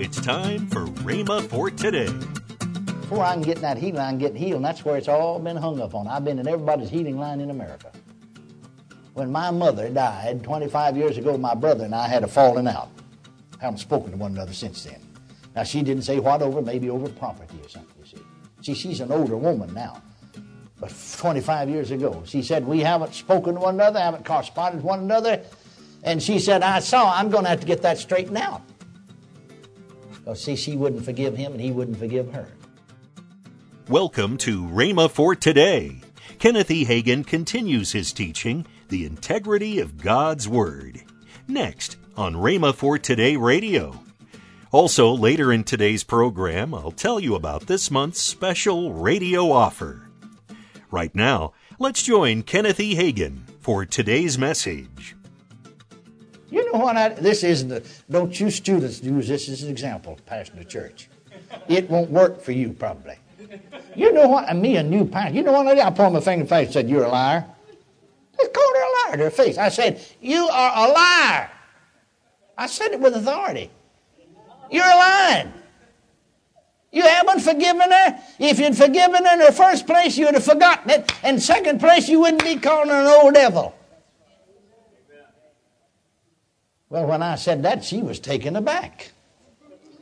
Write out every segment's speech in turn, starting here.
It's time for Rhema for today. Before I can get in that healing line, get healed, and that's where it's all been hung up on. I've been in everybody's healing line in America. When my mother died 25 years ago, my brother and I had a falling out. I Haven't spoken to one another since then. Now, she didn't say what over, maybe over property or something, you see. See, she's an older woman now. But 25 years ago, she said, We haven't spoken to one another, haven't corresponded with one another. And she said, I saw, I'm going to have to get that straightened out. Because, see, she wouldn't forgive him and he wouldn't forgive her. Welcome to Rhema for today. Kenneth E. Hagin continues his teaching, The Integrity of God's Word. Next on Rhema for Today Radio. Also, later in today's program, I'll tell you about this month's special radio offer. Right now, let's join Kenneth E. Hagin for today's message. Know what? I, this isn't. a, don't you students use this as an example, pastor the church. It won't work for you probably. You know what? Me, a new pastor. You know what I did? I pulled my finger in face and said, "You're a liar." I called her a liar to her face. I said, "You are a liar." I said it with authority. You're a lying. You haven't forgiven her. If you'd forgiven her in the first place, you'd have forgotten it. And second place, you wouldn't be calling her an old devil. Well, when I said that, she was taken aback.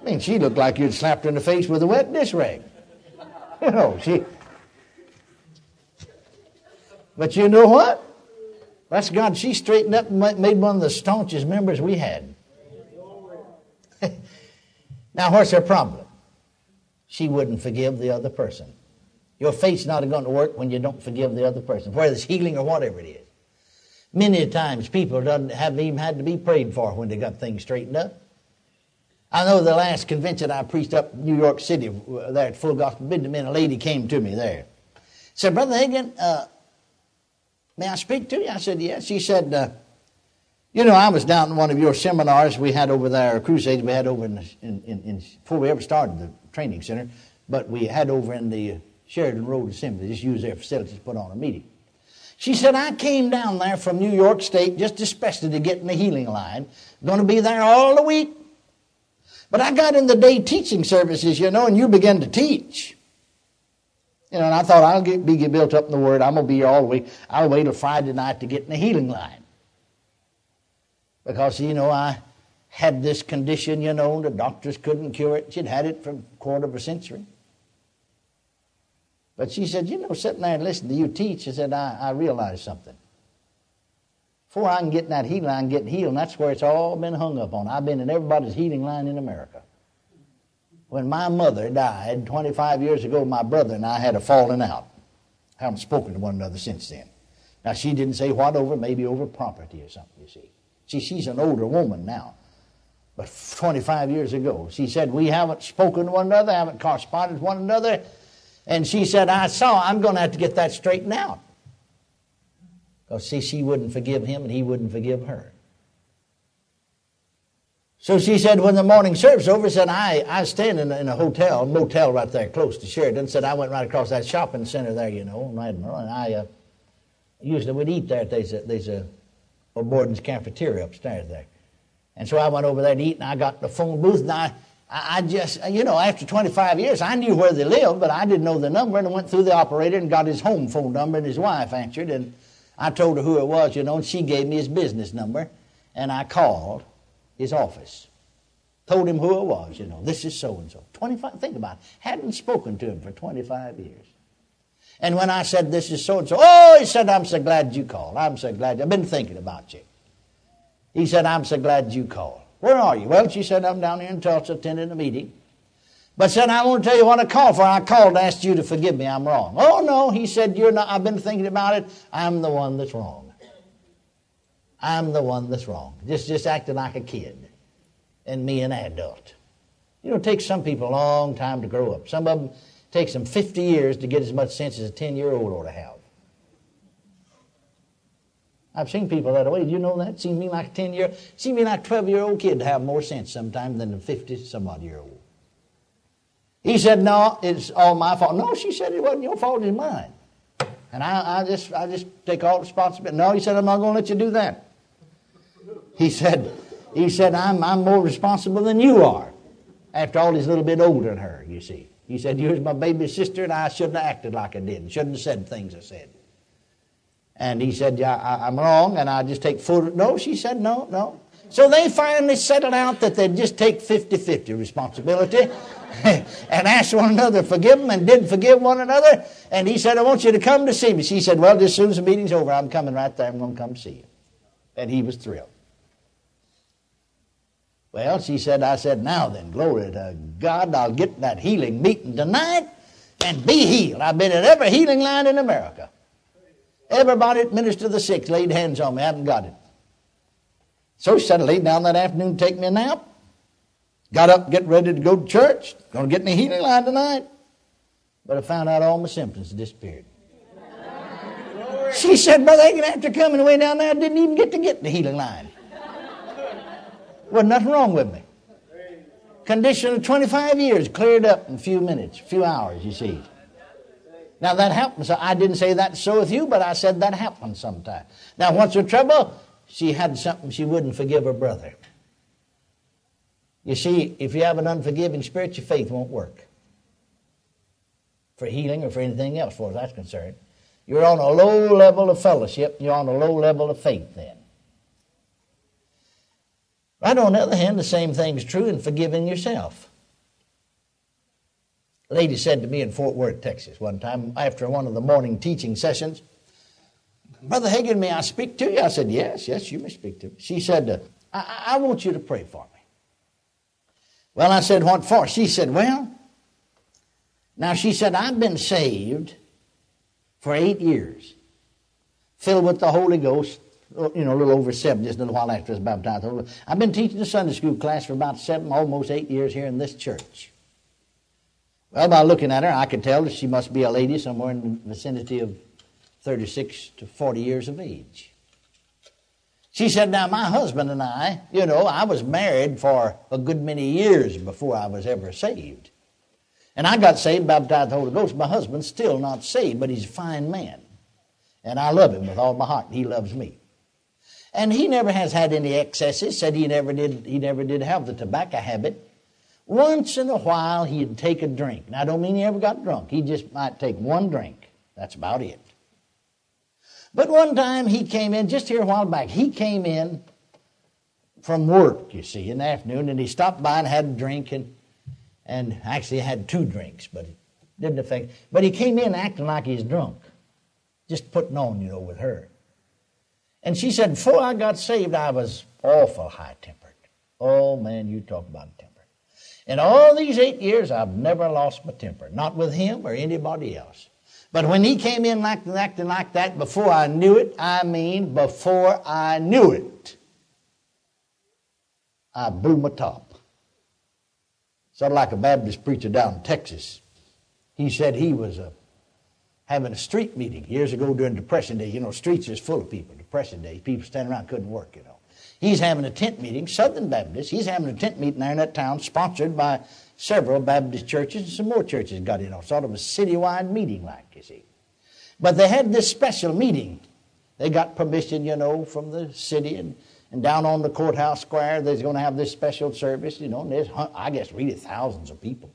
I mean, she looked like you'd slapped her in the face with a wet dish rag. You oh, know, she. But you know what? That's God. She straightened up and made one of the staunchest members we had. now, what's her problem? She wouldn't forgive the other person. Your faith's not going to work when you don't forgive the other person, whether it's healing or whatever it is. Many times people haven't even had to be prayed for when they got things straightened up. I know the last convention I preached up in New York City, uh, there at Full Gospel Benjamin, a lady came to me there. Said, Brother Hagin, uh, may I speak to you? I said, yes. She said, uh, you know, I was down in one of your seminars we had over there, crusades we had over in, in, in, in, before we ever started the training center, but we had over in the Sheridan Road Assembly, just used their facilities to put on a meeting. She said, I came down there from New York State just especially to get in the healing line. Going to be there all the week. But I got in the day teaching services, you know, and you begin to teach. You know, and I thought I'll get, be built up in the Word. I'm going to be here all the week. I'll wait till Friday night to get in the healing line. Because, you know, I had this condition, you know, the doctors couldn't cure it. She'd had it for a quarter of a century. But she said, you know, sitting there and listening to you teach, she said, I, I realized something. Before I can get in that healing line, get healed, and that's where it's all been hung up on. I've been in everybody's healing line in America. When my mother died 25 years ago, my brother and I had a falling out. I Haven't spoken to one another since then. Now, she didn't say what over, maybe over property or something, you see. See, she's an older woman now. But 25 years ago, she said, We haven't spoken to one another, haven't corresponded with one another. And she said, I saw, I'm going to have to get that straightened out. Because, see, she wouldn't forgive him and he wouldn't forgive her. So she said, when the morning service over, said, I, I stand in, in a hotel, motel right there close to Sheridan. Said, I went right across that shopping center there, you know, Admiral, and I uh, usually would eat there. There's a, there's a, a Borden's cafeteria upstairs there. And so I went over there to eat, and I got the phone booth, and I, I just, you know, after 25 years, I knew where they lived, but I didn't know the number, and I went through the operator and got his home phone number, and his wife answered, and I told her who it was, you know, and she gave me his business number, and I called his office. Told him who it was, you know, this is so and so. 25, think about it. Hadn't spoken to him for 25 years. And when I said, this is so and so, oh, he said, I'm so glad you called. I'm so glad. I've been thinking about you. He said, I'm so glad you called. Where are you? Well, she said, I'm down here in Tulsa attending a meeting. But said, I want to tell you what I called for. I called to ask you to forgive me. I'm wrong. Oh, no. He said, You're not. I've been thinking about it. I'm the one that's wrong. I'm the one that's wrong. Just, just acting like a kid and me an adult. You know, it takes some people a long time to grow up. Some of them takes them 50 years to get as much sense as a 10 year old ought to have. I've seen people that way. Do you know that? Seems me like a 10 year, seems me like a 12 year old kid to have more sense sometimes than a 50 some odd year old. He said, No, it's all my fault. No, she said it wasn't your fault, it's mine. And I, I just I just take all responsibility. No, he said, I'm not gonna let you do that. He said, he said, I'm I'm more responsible than you are. After all, he's a little bit older than her, you see. He said, You was my baby sister, and I shouldn't have acted like I did, shouldn't have said things I said. And he said, Yeah, I, am wrong, and I just take full. No, she said, No, no. So they finally settled out that they'd just take 50 50 responsibility and asked one another to forgive them and didn't forgive one another. And he said, I want you to come to see me. She said, Well, as soon as the meeting's over, I'm coming right there. I'm going to come see you. And he was thrilled. Well, she said, I said, now then, glory to God, I'll get that healing meeting tonight and be healed. I've been at every healing line in America. Everybody that ministered to the sick laid hands on me. I haven't got it. So she said, I laid down that afternoon take me a nap. Got up, get ready to go to church. Going to get me healing line tonight. But I found out all my symptoms disappeared. She said, Brother Hagin, after coming away down there, I didn't even get to get the healing line. Wasn't nothing wrong with me. Condition of 25 years cleared up in a few minutes, a few hours, you see. Now that happens. I didn't say that so with you, but I said that happens sometimes. Now, what's her trouble? She had something she wouldn't forgive her brother. You see, if you have an unforgiving spirit, your faith won't work for healing or for anything else, as far as that's concerned. You're on a low level of fellowship, you're on a low level of faith then. Right on the other hand, the same thing is true in forgiving yourself. A lady said to me in Fort Worth, Texas, one time after one of the morning teaching sessions, Brother Hagin, may I speak to you? I said, Yes, yes, you may speak to me. She said, I, I want you to pray for me. Well, I said, What for? She said, Well, now she said, I've been saved for eight years, filled with the Holy Ghost, you know, a little over seven, just a little while after I was baptized. I've been teaching the Sunday school class for about seven, almost eight years here in this church. Well, by looking at her, I could tell that she must be a lady somewhere in the vicinity of 36 to 40 years of age. She said, Now, my husband and I, you know, I was married for a good many years before I was ever saved. And I got saved, baptized the Holy Ghost. My husband's still not saved, but he's a fine man. And I love him with all my heart. He loves me. And he never has had any excesses, said he never did, he never did have the tobacco habit. Once in a while, he'd take a drink. Now, I don't mean he ever got drunk. He just might take one drink. That's about it. But one time he came in, just here a while back, he came in from work, you see, in the afternoon, and he stopped by and had a drink, and, and actually had two drinks, but it didn't affect. But he came in acting like he's drunk, just putting on, you know, with her. And she said, Before I got saved, I was awful high tempered. Oh, man, you talk about temper. In all these eight years, I've never lost my temper, not with him or anybody else. But when he came in acting, acting like that, before I knew it, I mean before I knew it, I blew my top. Sort of like a Baptist preacher down in Texas. He said he was a having a street meeting years ago during Depression Day. You know, streets is full of people. Depression Day, people standing around couldn't work. You know, he's having a tent meeting. Southern Baptist. He's having a tent meeting there in that town, sponsored by several Baptist churches and some more churches got in on sort of a citywide meeting, like you see. But they had this special meeting. They got permission, you know, from the city and, and down on the courthouse square. They're going to have this special service, you know. And there's, I guess, really thousands of people.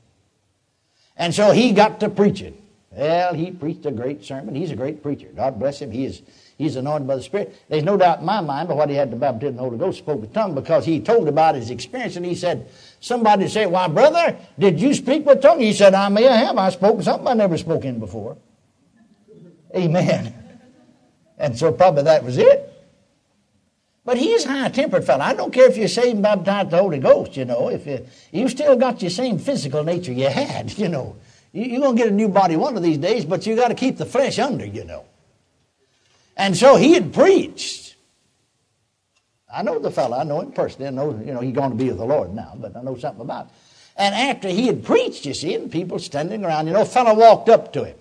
And so he got to preaching. Well, he preached a great sermon. He's a great preacher. God bless him. He is, he's anointed by the Spirit. There's no doubt in my mind but what he had the baptism of the Holy Ghost spoke with tongue because he told about his experience and he said, somebody said, Why, brother, did you speak with tongue? He said, I may have. I spoke something I never spoke in before. Amen. And so probably that was it. But he's a high-tempered fellow. I don't care if you're saved and baptized the Holy Ghost, you know. If you, you still got your same physical nature you had, you know. You're going to get a new body one of these days, but you got to keep the flesh under, you know. And so he had preached. I know the fellow. I know him personally. I know, you know, he's going to be with the Lord now, but I know something about it. And after he had preached, you see, and people standing around, you know, a fellow walked up to him.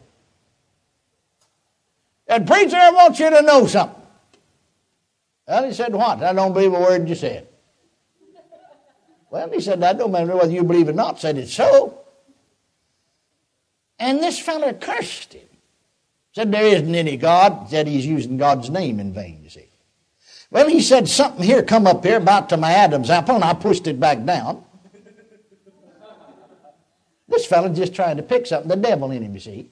And preacher, I want you to know something. Well, he said, what? I don't believe a word you said. Well, he said, I don't matter whether you believe it or not. Said it's so. And this fellow cursed him. Said there isn't any God. Said he's using God's name in vain, you see. Well, he said something here come up here about to my Adam's apple, and I pushed it back down. This fellow just trying to pick something, the devil in him, you see.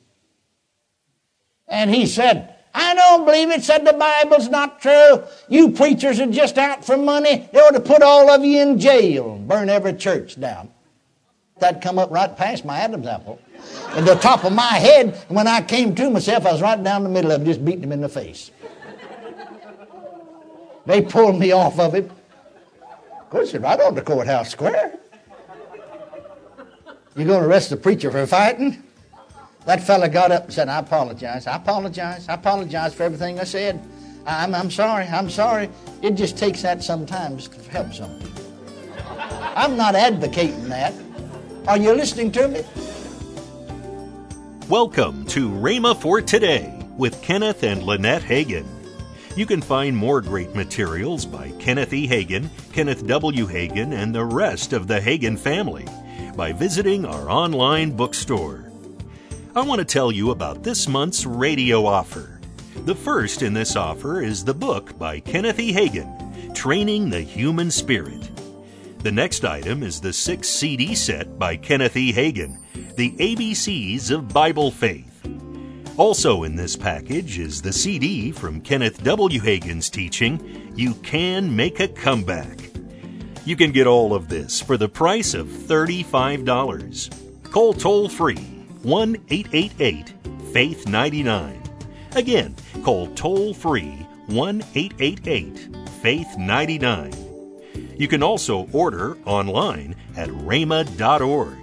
And he said, I don't believe it, said the Bible's not true. You preachers are just out for money. They ought to put all of you in jail, and burn every church down. That'd come up right past my Adam's apple. At the top of my head, And when I came to myself, I was right down the middle of him, just beating him in the face. They pulled me off of him. Of course, right on the courthouse square. You're going to arrest the preacher for fighting? That fella got up and said, I apologize. I apologize. I apologize for everything I said. I'm, I'm sorry. I'm sorry. It just takes that sometimes to help some people. I'm not advocating that. Are you listening to me? Welcome to Rhema for Today with Kenneth and Lynette Hagin. You can find more great materials by Kenneth E. Hagin, Kenneth W. Hagin, and the rest of the Hagin family by visiting our online bookstore. I want to tell you about this month's radio offer. The first in this offer is the book by Kenneth E. Hagin, Training the Human Spirit. The next item is the six CD set by Kenneth E. Hagin, The ABCs of Bible Faith. Also in this package is the CD from Kenneth W. Hagin's teaching, You Can Make a Comeback. You can get all of this for the price of $35. Call toll free 1 888 Faith 99. Again, call toll free 1 888 Faith 99. You can also order online at rhema.org.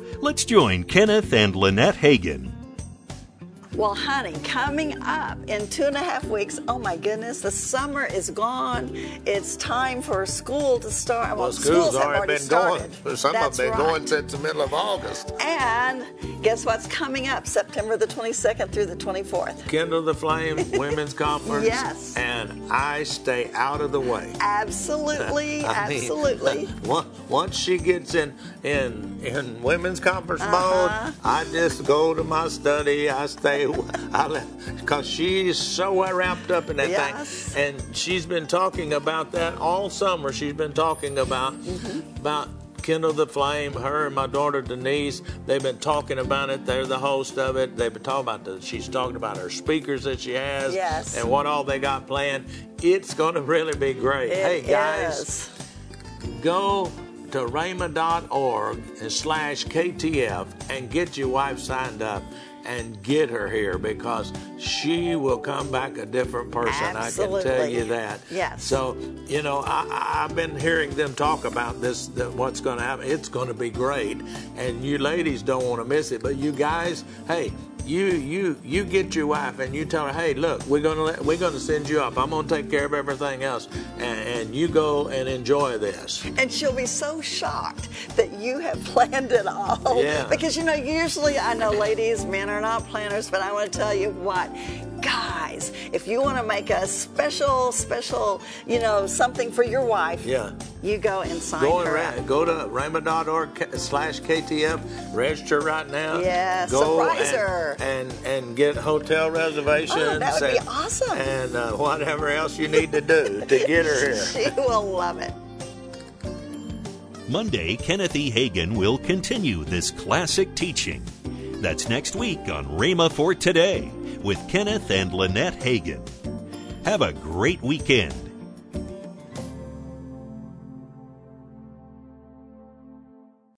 let's join Kenneth and Lynette Hagin well, honey, coming up in two and a half weeks, oh my goodness, the summer is gone. It's time for school to start. Well, well school's schools already, already been started. going. Some That's have been right. going since the middle of August. And guess what's coming up? September the 22nd through the 24th. Kindle the Flame Women's Conference. Yes. And I stay out of the way. Absolutely, I mean, absolutely. Once she gets in in in women's conference Uh-huh. mode, I just go to my study. I stay, Because she's so wrapped up in that Yes. thing, and she's been talking about that all summer. She's been talking about Mm-hmm. about. Kindle the Flame, her and my daughter Denise, they've been talking about it. They're the host of it. They've been talking about the, she's talking about her speakers that she has Yes. and what all they got planned. It's going to really be great. It hey, guys, is. go to rhema.org and slash KTF and get your wife signed up and get her here because she will come back a different person. I can tell you that. Yes. So, you know, I, I- I've been hearing them talk about this, that what's going to happen. It's going to be great. And you ladies don't want to miss it. But you guys, hey, you you you get your wife and you tell her, hey, look, we're gonna let, we're gonna send you up. I'm gonna take care of everything else, and, and you go and enjoy this. And she'll be so shocked that you have planned it all. Yeah. Because, you know, usually I know ladies, men are not planners, but I want to tell you what. Guys, if you want to make a special, special, you know, something for your wife, Yeah. you go and sign Go, her and, up. go to rhema.org slash KTF, register right now. Yeah, go surprise and, her. And, and get hotel reservations. Oh, that would be and, awesome. And uh, whatever else you need to do to get her here. She will love it. Monday, Kenneth E. Hagin will continue this classic teaching. That's next week on Rhema for Today with Kenneth and Lynette Hagin. Have a great weekend